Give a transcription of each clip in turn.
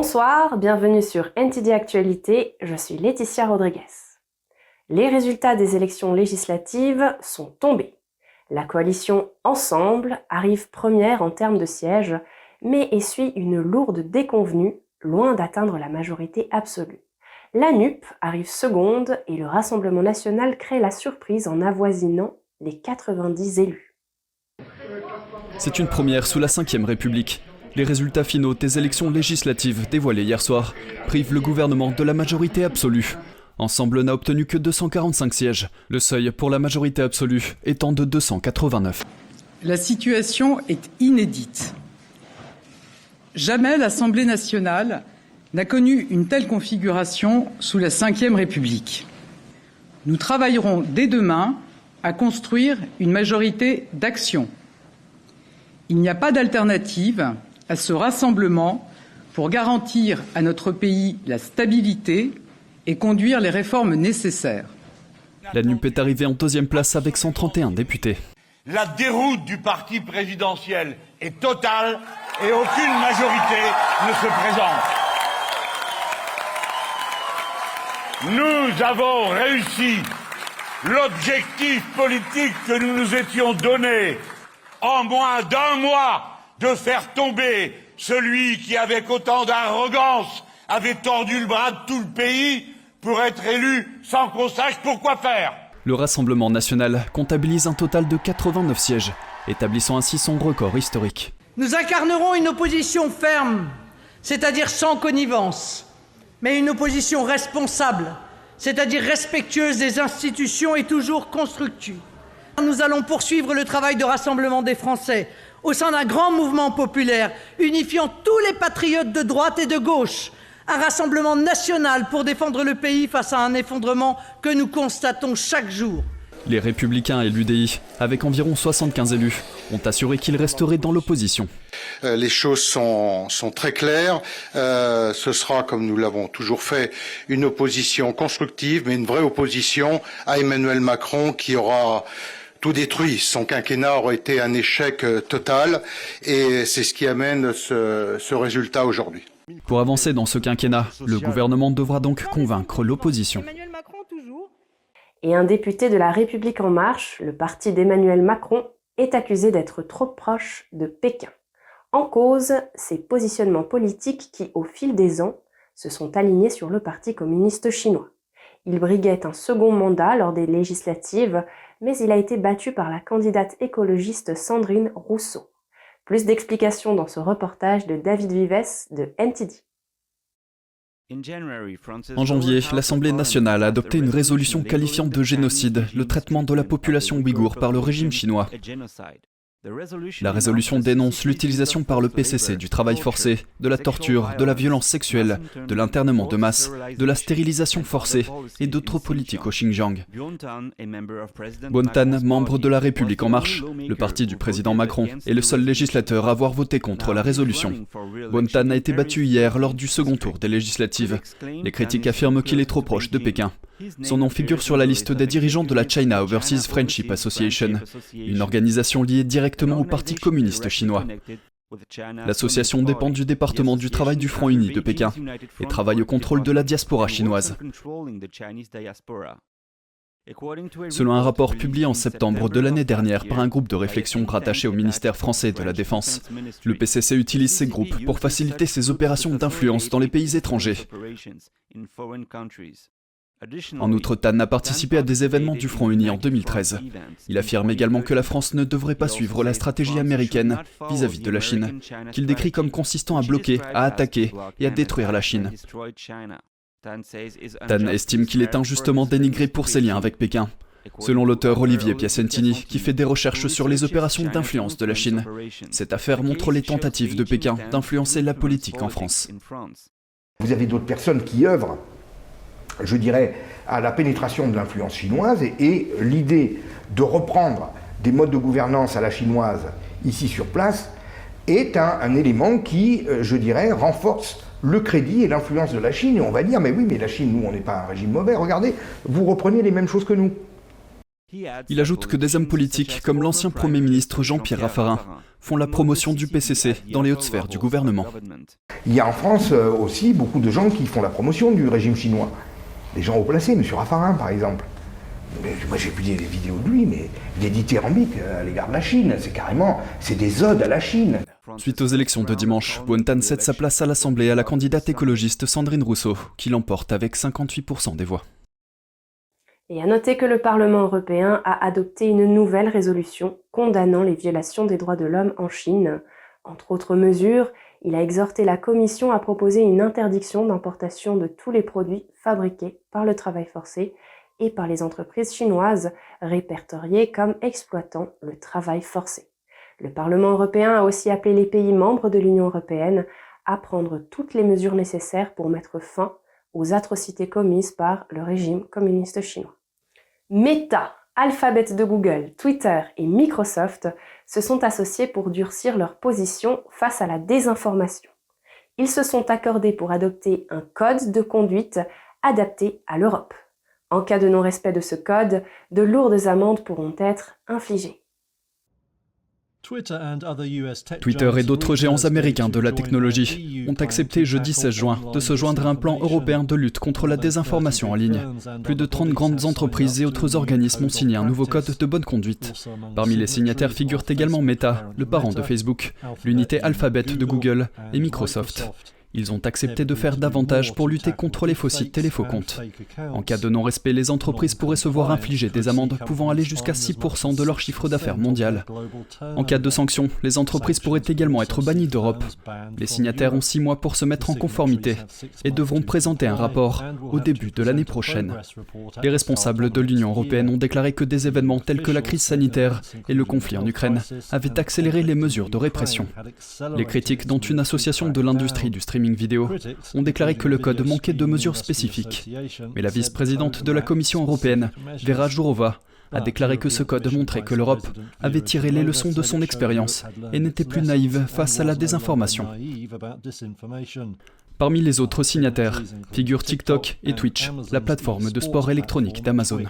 Bonsoir, bienvenue sur NTD Actualité, je suis Laetitia Rodriguez. Les résultats des élections législatives sont tombés. La coalition Ensemble arrive première en termes de sièges, mais essuie une lourde déconvenue, loin d'atteindre la majorité absolue. La NUP arrive seconde et le Rassemblement national crée la surprise en avoisinant les 90 élus. C'est une première sous la Ve République. Les résultats finaux des élections législatives dévoilés hier soir privent le gouvernement de la majorité absolue. Ensemble n'a obtenu que 245 sièges, le seuil pour la majorité absolue étant de 289. La situation est inédite. Jamais l'Assemblée nationale n'a connu une telle configuration sous la Ve République. Nous travaillerons dès demain à construire une majorité d'action. Il n'y a pas d'alternative à ce rassemblement pour garantir à notre pays la stabilité et conduire les réformes nécessaires. La NUP est arrivée en deuxième place avec 131 députés. La déroute du parti présidentiel est totale et aucune majorité ne se présente. Nous avons réussi l'objectif politique que nous nous étions donné en moins d'un mois de faire tomber celui qui, avec autant d'arrogance, avait tordu le bras de tout le pays pour être élu sans qu'on sache pourquoi faire. Le Rassemblement national comptabilise un total de 89 sièges, établissant ainsi son record historique. Nous incarnerons une opposition ferme, c'est-à-dire sans connivence, mais une opposition responsable, c'est-à-dire respectueuse des institutions et toujours constructive. Nous allons poursuivre le travail de rassemblement des Français au sein d'un grand mouvement populaire unifiant tous les patriotes de droite et de gauche, un rassemblement national pour défendre le pays face à un effondrement que nous constatons chaque jour. Les Républicains et l'UDI, avec environ 75 élus, ont assuré qu'ils resteraient dans l'opposition. Euh, les choses sont, sont très claires. Euh, ce sera, comme nous l'avons toujours fait, une opposition constructive, mais une vraie opposition à Emmanuel Macron qui aura tout détruit. Son quinquennat aurait été un échec euh, total et c'est ce qui amène ce, résultat aujourd'hui. Pour avancer dans ce quinquennat, le gouvernement devra donc convaincre l'opposition. Et un député de la République en marche, le parti d'Emmanuel Macron, est accusé d'être trop proche de Pékin. En cause, ses positionnements politiques qui, au fil des ans, se sont alignés sur le Parti communiste chinois. Il briguait un second mandat lors des législatives, mais il a été battu par la candidate écologiste Sandrine Rousseau. Plus d'explications dans ce reportage de David Vives de NTD. En janvier, l'Assemblée nationale a adopté une résolution qualifiant de génocide le traitement de la population ouïghour par le régime chinois. La résolution dénonce l'utilisation par le PCC du travail forcé, de la torture, de la violence sexuelle, de l'internement de masse, de la stérilisation forcée et d'autres politiques au Xinjiang. Bontan, membre de la République en marche, le parti du président Macron, est le seul législateur à avoir voté contre la résolution. Bontan a été battu hier lors du second tour des législatives. Les critiques affirment qu'il est trop proche de Pékin. Son nom figure sur la liste des dirigeants de la China Overseas Friendship Association, une organisation liée directement au Parti communiste chinois. L'association dépend du département du travail du Front uni de Pékin et travaille au contrôle de la diaspora chinoise. Selon un rapport publié en septembre de l'année dernière par un groupe de réflexion rattaché au ministère français de la Défense, le PCC utilise ces groupes pour faciliter ses opérations d'influence dans les pays étrangers. En outre, Tan a participé à des événements du Front Uni en 2013. Il affirme également que la France ne devrait pas suivre la stratégie américaine vis-à-vis de la Chine, qu'il décrit comme consistant à bloquer, à attaquer et à détruire la Chine. Tan estime qu'il est injustement dénigré pour ses liens avec Pékin. Selon l'auteur Olivier Piacentini, qui fait des recherches sur les opérations d'influence de la Chine, cette affaire montre les tentatives de Pékin d'influencer la politique en France. Vous avez d'autres personnes qui œuvrent je dirais, à la pénétration de l'influence chinoise et, l'idée de reprendre des modes de gouvernance à la chinoise ici sur place est un, élément qui, euh, je dirais, renforce le crédit et l'influence de la Chine. Et on va dire, mais oui, mais la Chine, nous, on n'est pas un régime mauvais, regardez, vous reprenez les mêmes choses que nous. Il ajoute que des hommes politiques, comme l'ancien Premier ministre Jean-Pierre Raffarin, font la promotion du PCC dans les hautes sphères du gouvernement. Il y a en France euh, aussi beaucoup de gens qui font la promotion du régime chinois. Des gens haut placés, M. Raffarin par exemple. Mais moi j'ai vu des vidéos de lui, mais il est dithyrambique à l'égard de la Chine. C'est carrément, c'est des odes à la Chine. Suite aux élections de dimanche, Buontan cède sa place à l'Assemblée à la candidate écologiste Sandrine Rousseau, qui l'emporte avec 58% des voix. Et à noter que le Parlement européen a adopté une nouvelle résolution condamnant les violations des droits de l'homme en Chine. Entre autres mesures, il a exhorté la Commission à proposer une interdiction d'importation de tous les produits fabriqués par le travail forcé et par les entreprises chinoises répertoriées comme exploitant le travail forcé. Le Parlement européen a aussi appelé les pays membres de l'Union européenne à prendre toutes les mesures nécessaires pour mettre fin aux atrocités commises par le régime communiste chinois. Meta, Alphabet de Google, Twitter et Microsoft se sont associés pour durcir leur position face à la désinformation. Ils se sont accordés pour adopter un code de conduite adapté à l'Europe. En cas de non-respect de ce code, de lourdes amendes pourront être infligées. Twitter et d'autres géants américains de la technologie ont accepté jeudi 16 juin de se joindre à un plan européen de lutte contre la désinformation en ligne. Plus de 30 grandes entreprises et autres organismes ont signé un nouveau code de bonne conduite. Parmi les signataires figurent également Meta, le parent de Facebook, l'unité Alphabet de Google et Microsoft. Ils ont accepté de faire davantage pour lutter contre les faux sites et les faux comptes. En cas de non-respect, les entreprises pourraient se voir infliger des amendes pouvant aller jusqu'à 6% de leur chiffre d'affaires mondial. En cas de sanctions, les entreprises pourraient également être bannies d'Europe. Les signataires ont 6 mois pour se mettre en conformité et devront présenter un rapport au début de l'année prochaine. Les responsables de l'Union européenne ont déclaré que des événements tels que la crise sanitaire et le conflit en Ukraine avaient accéléré les mesures de répression. Les critiques dont une association de l'industrie du streaming vidéo ont déclaré que le code manquait de mesures spécifiques. Mais la vice-présidente de la Commission européenne, Vera Jourova, a déclaré que ce code montrait que l'Europe avait tiré les leçons de son expérience et n'était plus naïve face à la désinformation. Parmi les autres signataires figurent TikTok et Twitch, la plateforme de sport électronique d'Amazon.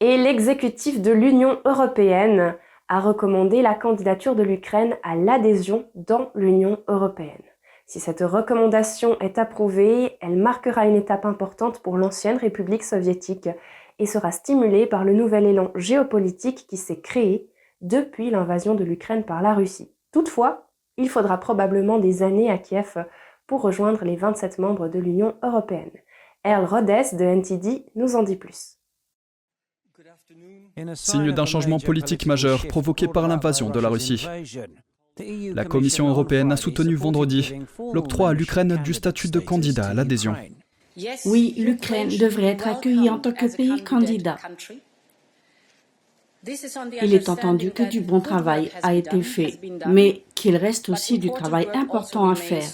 Et l'exécutif de l'Union européenne a recommandé la candidature de l'Ukraine à l'adhésion dans l'Union européenne. Si cette recommandation est approuvée, elle marquera une étape importante pour l'ancienne République soviétique et sera stimulée par le nouvel élan géopolitique qui s'est créé depuis l'invasion de l'Ukraine par la Russie. Toutefois, il faudra probablement des années à Kiev pour rejoindre les 27 membres de l'Union européenne. Earl Rhodes de NTD nous en dit plus. Signe d'un changement politique majeur provoqué par l'invasion de la Russie. La Commission européenne a soutenu vendredi l'octroi à l'Ukraine du statut de candidat à l'adhésion. Oui, l'Ukraine devrait être accueillie en tant que pays candidat. Il est entendu que du bon travail a été fait, mais qu'il reste aussi du travail important à faire.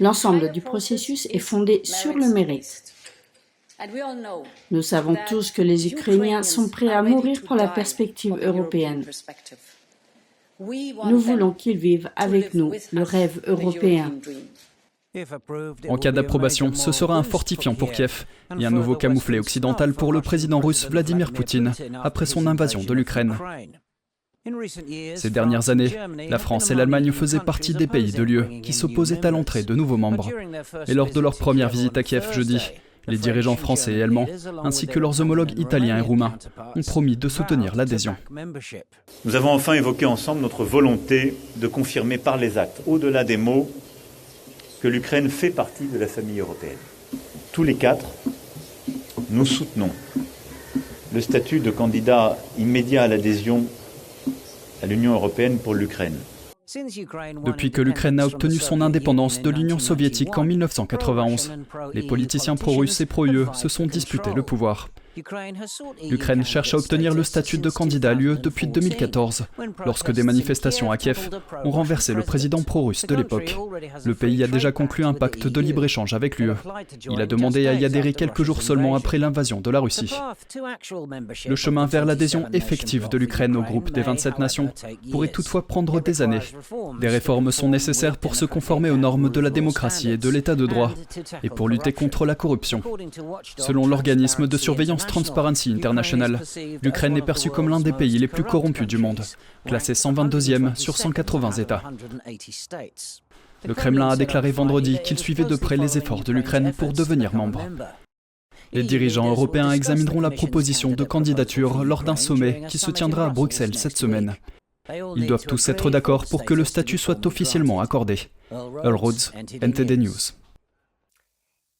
L'ensemble du processus est fondé sur le mérite. Nous savons tous que les Ukrainiens sont prêts à mourir pour la perspective européenne. Nous voulons qu'ils vivent avec nous le rêve européen. En cas d'approbation, ce sera un fortifiant pour Kiev et un nouveau camouflet occidental pour le président russe Vladimir Poutine après son invasion de l'Ukraine. Ces dernières années, la France et l'Allemagne faisaient partie des pays de l'UE qui s'opposaient à l'entrée de nouveaux membres. Et lors de leur première visite à Kiev jeudi, les dirigeants français et allemands, ainsi que leurs homologues italiens et roumains, ont promis de soutenir l'adhésion. Nous avons enfin évoqué ensemble notre volonté de confirmer par les actes, au-delà des mots, que l'Ukraine fait partie de la famille européenne. Tous les quatre, nous soutenons le statut de candidat immédiat à l'adhésion à l'Union européenne pour l'Ukraine. Depuis que l'Ukraine a obtenu son indépendance de l'Union soviétique en 1991, les politiciens pro-russes et pro-UE se sont disputés le pouvoir. L'Ukraine cherche à obtenir le statut de candidat à l'UE depuis 2014, lorsque des manifestations à Kiev ont renversé le président pro-russe de l'époque. Le pays a déjà conclu un pacte de libre-échange avec l'UE. Il a demandé à y adhérer quelques jours seulement après l'invasion de la Russie. Le chemin vers l'adhésion effective de l'Ukraine au groupe des 27 nations pourrait toutefois prendre des années. Des réformes sont nécessaires pour se conformer aux normes de la démocratie et de l'état de droit, et pour lutter contre la corruption. Selon l'organisme de surveillance Transparency International, l'Ukraine est perçue comme l'un des pays les plus corrompus du monde, classé 122e sur 180 États. Le Kremlin a déclaré vendredi qu'il suivait de près les efforts de l'Ukraine pour devenir membre. Les dirigeants européens examineront la proposition de candidature lors d'un sommet qui se tiendra à Bruxelles cette semaine. Ils doivent tous être d'accord pour que le statut soit officiellement accordé. Earl NTD News.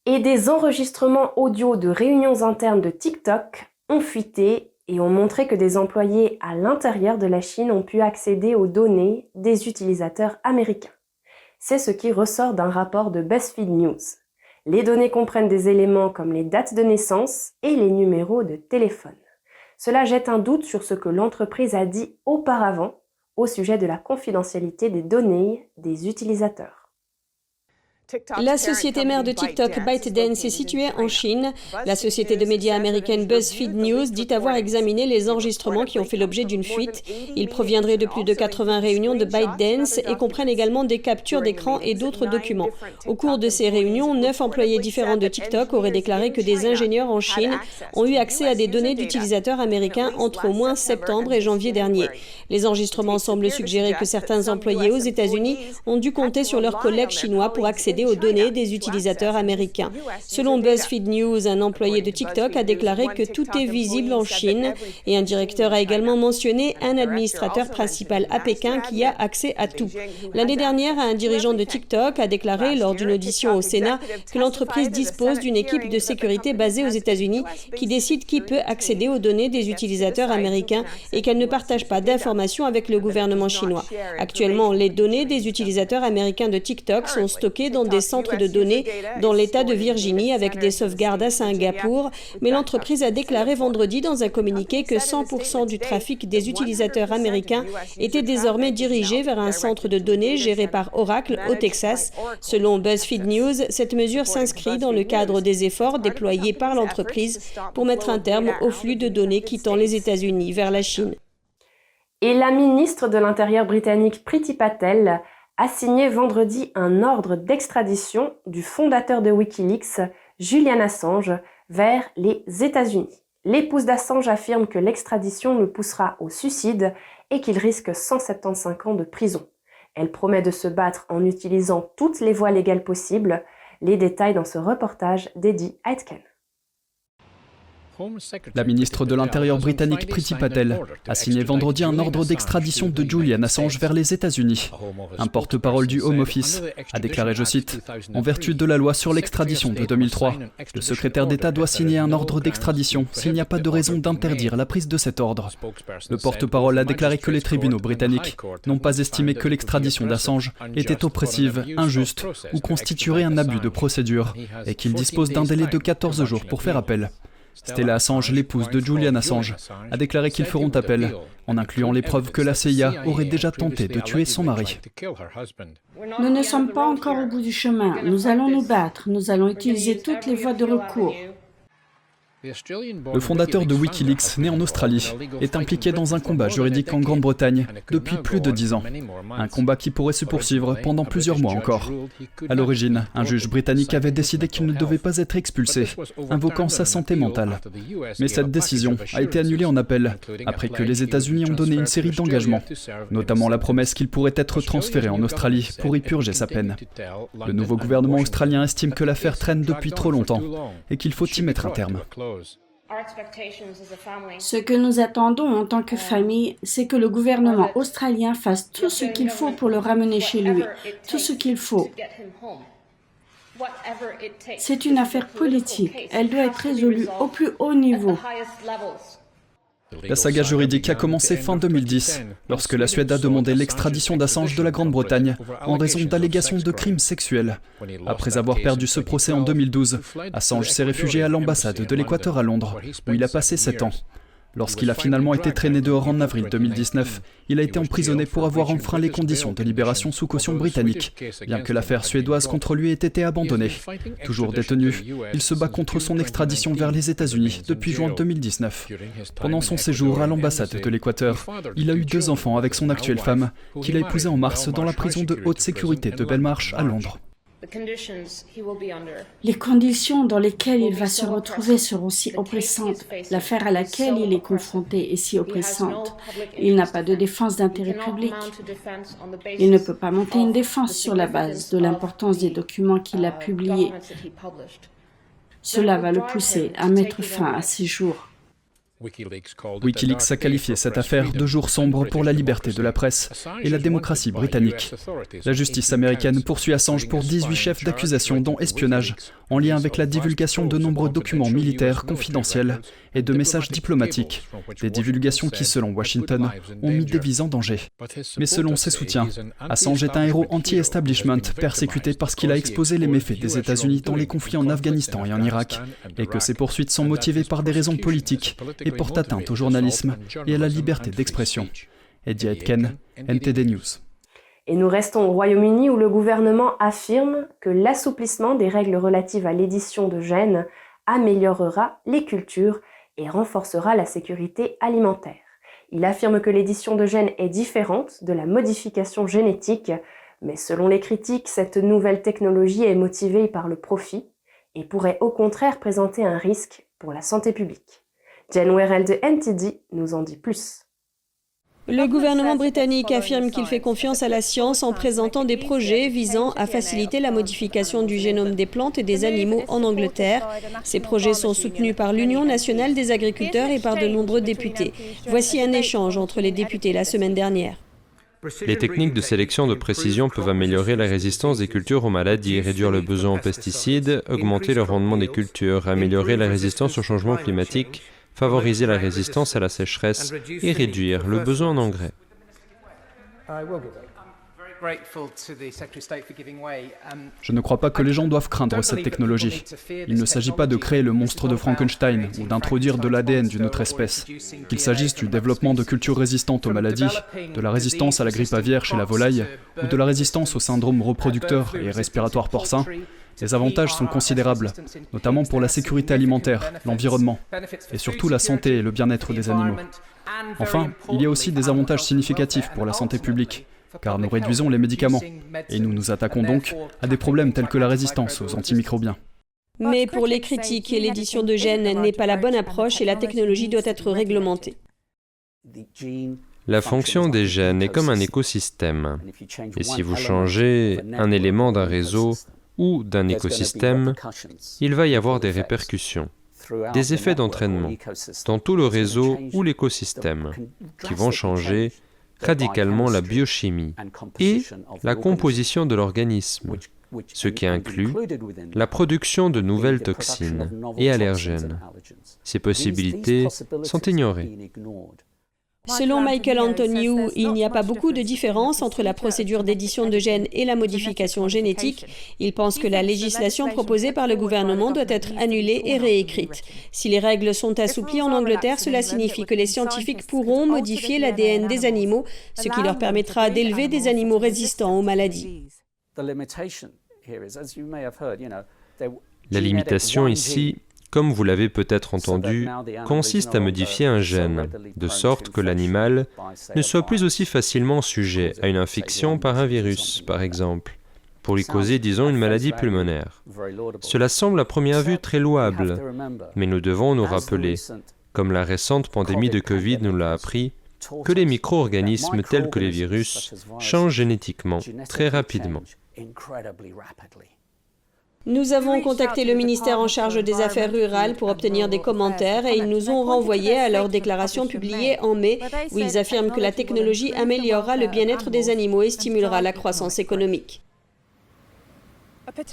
Et des enregistrements audio de réunions internes de TikTok ont fuité et ont montré que des employés à l'intérieur de la Chine ont pu accéder aux données des utilisateurs américains. C'est ce qui ressort d'un rapport de BuzzFeed News. Les données comprennent des éléments comme les dates de naissance et les numéros de téléphone. Cela jette un doute sur ce que l'entreprise a dit auparavant au sujet de la confidentialité des données des utilisateurs. La société mère de TikTok, ByteDance, est située en Chine. La société de médias américaine BuzzFeed News dit avoir examiné les enregistrements qui ont fait l'objet d'une fuite. Ils proviendraient de plus de 80 réunions de ByteDance et comprennent également des captures d'écran et d'autres documents. Au cours de ces réunions, neuf employés différents de TikTok auraient déclaré que des ingénieurs en Chine ont eu accès à des données d'utilisateurs américains entre au moins septembre et janvier dernier. Les enregistrements semblent suggérer que certains employés aux États-Unis ont dû compter sur leurs collègues chinois pour aux données des utilisateurs américains. Selon BuzzFeed News, un employé de TikTok a déclaré que tout est visible en Chine et un directeur a également mentionné un administrateur principal à Pékin qui a accès à tout. L'année dernière, un dirigeant de TikTok a déclaré lors d'une audition au Sénat que l'entreprise dispose d'une équipe de sécurité basée aux États-Unis qui décide qui peut accéder aux données des utilisateurs américains et qu'elle ne partage pas d'informations avec le gouvernement chinois. Actuellement, les données des utilisateurs américains de TikTok sont stockées dans des centres de données dans l'État de Virginie avec des sauvegardes à Singapour, mais l'entreprise a déclaré vendredi dans un communiqué que 100% du trafic des utilisateurs américains était désormais dirigé vers un centre de données géré par Oracle au Texas. Selon BuzzFeed News, cette mesure s'inscrit dans le cadre des efforts déployés par l'entreprise pour mettre un terme au flux de données quittant les États-Unis vers la Chine. Et la ministre de l'Intérieur britannique Priti Patel a signé vendredi un ordre d'extradition du fondateur de Wikileaks, Julian Assange, vers les États-Unis. L'épouse d'Assange affirme que l'extradition le poussera au suicide et qu'il risque 175 ans de prison. Elle promet de se battre en utilisant toutes les voies légales possibles. Les détails dans ce reportage d'Eddie Aitken. La ministre de l'Intérieur britannique Priti Patel a signé vendredi un ordre d'extradition de Julian Assange vers les États-Unis. Un porte-parole du Home Office a déclaré, je cite, En vertu de la loi sur l'extradition de 2003, le secrétaire d'État doit signer un ordre d'extradition s'il n'y a pas de raison d'interdire la prise de cet ordre. Le porte-parole a déclaré que les tribunaux britanniques n'ont pas estimé que l'extradition d'Assange était oppressive, injuste ou constituerait un abus de procédure et qu'il dispose d'un délai de 14 jours pour faire appel. Stella Assange, l'épouse de Julian Assange, a déclaré qu'ils feront appel, en incluant les preuves que la CIA aurait déjà tenté de tuer son mari. Nous ne sommes pas encore au bout du chemin. Nous allons nous battre. Nous allons utiliser toutes les voies de recours. Le fondateur de Wikileaks, né en Australie, est impliqué dans un combat juridique en Grande-Bretagne depuis plus de dix ans. Un combat qui pourrait se poursuivre pendant plusieurs mois encore. À l'origine, un juge britannique avait décidé qu'il ne devait pas être expulsé, invoquant sa santé mentale. Mais cette décision a été annulée en appel, après que les États-Unis ont donné une série d'engagements, notamment la promesse qu'il pourrait être transféré en Australie pour y purger sa peine. Le nouveau gouvernement australien estime que l'affaire traîne depuis trop longtemps et qu'il faut y mettre un terme. Ce que nous attendons en tant que famille, c'est que le gouvernement australien fasse tout ce qu'il faut pour le ramener chez lui, tout ce qu'il faut. C'est une affaire politique. Elle doit être résolue au plus haut niveau. La saga juridique a commencé fin 2010, lorsque la Suède a demandé l'extradition d'Assange de la Grande-Bretagne en raison d'allégations de crimes sexuels. Après avoir perdu ce procès en 2012, Assange s'est réfugié à l'ambassade de l'Équateur à Londres, où il a passé sept ans. Lorsqu'il a finalement été traîné dehors en avril 2019, il a été emprisonné pour avoir enfreint les conditions de libération sous caution britannique, bien que l'affaire suédoise contre lui ait été abandonnée. Toujours détenu, il se bat contre son extradition vers les États-Unis depuis juin 2019. Pendant son séjour à l'ambassade de l'Équateur, il a eu deux enfants avec son actuelle femme, qu'il a épousée en mars dans la prison de haute sécurité de Belmarsh à Londres. Les conditions dans lesquelles il va se retrouver seront si oppressantes. L'affaire à laquelle il est confronté est si oppressante. Il n'a pas de défense d'intérêt public. Il ne peut pas monter une défense sur la base de l'importance des documents qu'il a publiés. Cela va le pousser à mettre fin à ses jours. Wikileaks a qualifié cette affaire de jour sombre pour la liberté de la presse et la démocratie britannique. La justice américaine poursuit Assange pour 18 chefs d'accusation dont espionnage, en lien avec la divulgation de nombreux documents militaires confidentiels et de messages diplomatiques, des divulgations qui, selon Washington, ont mis des vies en danger. Mais selon ses soutiens, Assange est un héros anti-establishment, persécuté parce qu'il a exposé les méfaits des États-Unis dans les conflits en Afghanistan et en Irak, et que ses poursuites sont motivées par des raisons politiques et portent atteinte au journalisme et à la liberté d'expression. Eddie Aitken, NTD News. Et nous restons au Royaume-Uni où le gouvernement affirme que l'assouplissement des règles relatives à l'édition de gènes améliorera les cultures et renforcera la sécurité alimentaire. Il affirme que l'édition de gènes est différente de la modification génétique, mais selon les critiques, cette nouvelle technologie est motivée par le profit et pourrait au contraire présenter un risque pour la santé publique. Jen Werrell de NTD nous en dit plus. Le gouvernement britannique affirme qu'il fait confiance à la science en présentant des projets visant à faciliter la modification du génome des plantes et des animaux en Angleterre. Ces projets sont soutenus par l'Union nationale des agriculteurs et par de nombreux députés. Voici un échange entre les députés la semaine dernière. Les techniques de sélection de précision peuvent améliorer la résistance des cultures aux maladies, réduire le besoin en pesticides, augmenter le rendement des cultures, améliorer la résistance au changement climatique, favoriser la résistance à la sécheresse et réduire le besoin en engrais. Je ne crois pas que les gens doivent craindre cette technologie. Il ne s'agit pas de créer le monstre de Frankenstein ou d'introduire de l'ADN d'une autre espèce. Qu'il s'agisse du développement de cultures résistantes aux maladies, de la résistance à la grippe aviaire chez la volaille ou de la résistance au syndrome reproducteur et respiratoire porcin, les avantages sont considérables, notamment pour la sécurité alimentaire, l'environnement, et surtout la santé et le bien-être des animaux. Enfin, il y a aussi des avantages significatifs pour la santé publique, car nous réduisons les médicaments, et nous nous attaquons donc à des problèmes tels que la résistance aux antimicrobiens. Mais pour les critiques, l'édition de gènes n'est pas la bonne approche et la technologie doit être réglementée. La fonction des gènes est comme un écosystème. Et si vous changez un élément d'un réseau, ou d'un écosystème, il va y avoir des répercussions, des effets d'entraînement dans tout le réseau ou l'écosystème qui vont changer radicalement la biochimie et la composition de l'organisme, ce qui inclut la production de nouvelles toxines et allergènes. Ces possibilités sont ignorées. Selon Michael Antoniou, il n'y a pas beaucoup de différence entre la procédure d'édition de gènes et la modification génétique. Il pense que la législation proposée par le gouvernement doit être annulée et réécrite. Si les règles sont assouplies en Angleterre, cela signifie que les scientifiques pourront modifier l'ADN des animaux, ce qui leur permettra d'élever des animaux résistants aux maladies. La limitation ici comme vous l'avez peut-être entendu, consiste à modifier un gène, de sorte que l'animal ne soit plus aussi facilement sujet à une infection par un virus, par exemple, pour lui causer, disons, une maladie pulmonaire. Cela semble à première vue très louable, mais nous devons nous rappeler, comme la récente pandémie de Covid nous l'a appris, que les micro-organismes tels que les virus changent génétiquement très rapidement. Nous avons contacté le ministère en charge des Affaires rurales pour obtenir des commentaires et ils nous ont renvoyé à leur déclaration publiée en mai où ils affirment que la technologie améliorera le bien-être des animaux et stimulera la croissance économique.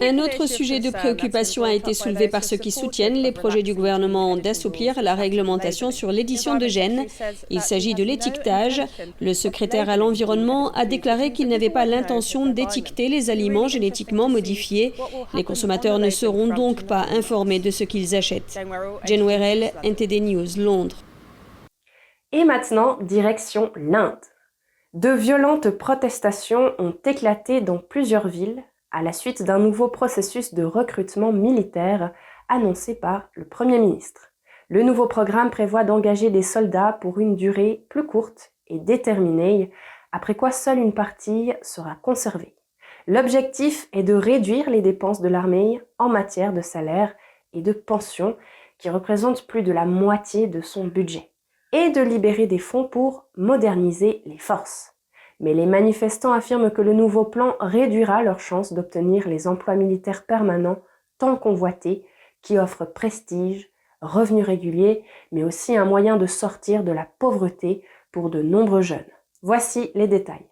Un autre sujet de préoccupation a été soulevé par ceux qui soutiennent les projets du gouvernement d'assouplir la réglementation sur l'édition de gènes. Il s'agit de l'étiquetage. Le secrétaire à l'environnement a déclaré qu'il n'avait pas l'intention d'étiqueter les aliments génétiquement modifiés. Les consommateurs ne seront donc pas informés de ce qu'ils achètent. Jen Werrell, NTD News, Londres. Et maintenant, direction l'Inde. De violentes protestations ont éclaté dans plusieurs villes à la suite d'un nouveau processus de recrutement militaire annoncé par le Premier ministre. Le nouveau programme prévoit d'engager des soldats pour une durée plus courte et déterminée, après quoi seule une partie sera conservée. L'objectif est de réduire les dépenses de l'armée en matière de salaire et de pension, qui représentent plus de la moitié de son budget, et de libérer des fonds pour moderniser les forces. Mais les manifestants affirment que le nouveau plan réduira leurs chances d'obtenir les emplois militaires permanents tant convoités, qui offrent prestige, revenus réguliers, mais aussi un moyen de sortir de la pauvreté pour de nombreux jeunes. Voici les détails.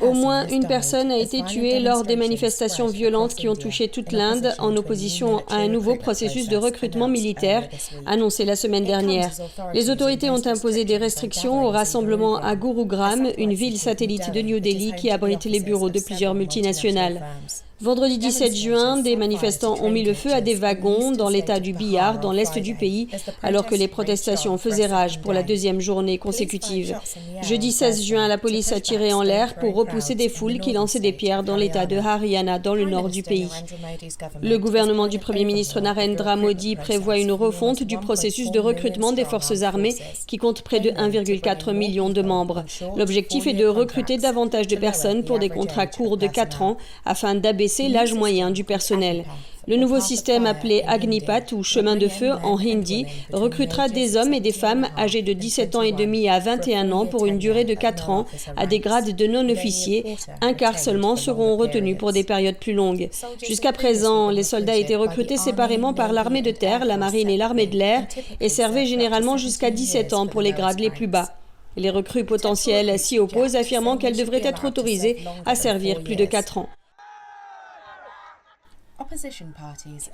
Au moins une personne a été tuée lors des manifestations violentes qui ont touché toute l'Inde en opposition à un nouveau processus de recrutement militaire annoncé la semaine dernière. Les autorités ont imposé des restrictions au rassemblement à Gurugram, une ville satellite de New Delhi qui abrite les bureaux de plusieurs multinationales. Vendredi 17 juin, des manifestants ont mis le feu à des wagons dans l'état du Bihar, dans l'est du pays, alors que les protestations faisaient rage pour la deuxième journée consécutive. Jeudi 16 juin, la police a tiré en l'air pour repousser des foules qui lançaient des pierres dans l'état de Haryana, dans le nord du pays. Le gouvernement du Premier ministre Narendra Modi prévoit une refonte du processus de recrutement des forces armées qui compte près de 1,4 million de membres. L'objectif est de recruter davantage de personnes pour des contrats courts de 4 ans afin d'abaisser l'âge moyen du personnel. Le nouveau système appelé Agnipat ou chemin de feu en hindi recrutera des hommes et des femmes âgés de 17 ans et demi à 21 ans pour une durée de 4 ans à des grades de non-officiers. Un quart seulement seront retenus pour des périodes plus longues. Jusqu'à présent, les soldats étaient recrutés séparément par l'armée de terre, la marine et l'armée de l'air et servaient généralement jusqu'à 17 ans pour les grades les plus bas. Les recrues potentielles s'y opposent, affirmant qu'elles devraient être autorisées à servir plus de 4 ans.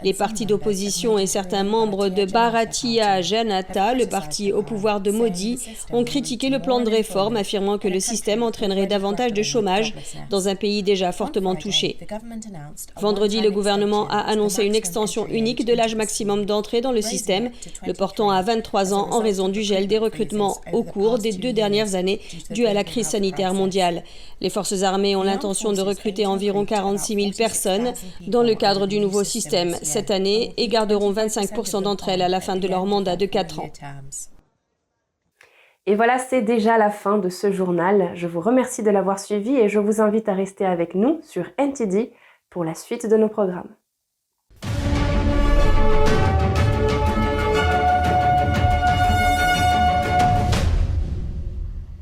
Les partis d'opposition et certains membres de Bharatiya Janata, le parti au pouvoir de Modi, ont critiqué le plan de réforme, affirmant que le système entraînerait davantage de chômage dans un pays déjà fortement touché. Vendredi, le gouvernement a annoncé une extension unique de l'âge maximum d'entrée dans le système, le portant à 23 ans en raison du gel des recrutements au cours des deux dernières années dû à la crise sanitaire mondiale. Les forces armées ont l'intention de recruter environ 46 000 personnes dans le du nouveau système cette année et garderont 25% d'entre elles à la fin de leur mandat de 4 ans. Et voilà, c'est déjà la fin de ce journal. Je vous remercie de l'avoir suivi et je vous invite à rester avec nous sur NTD pour la suite de nos programmes.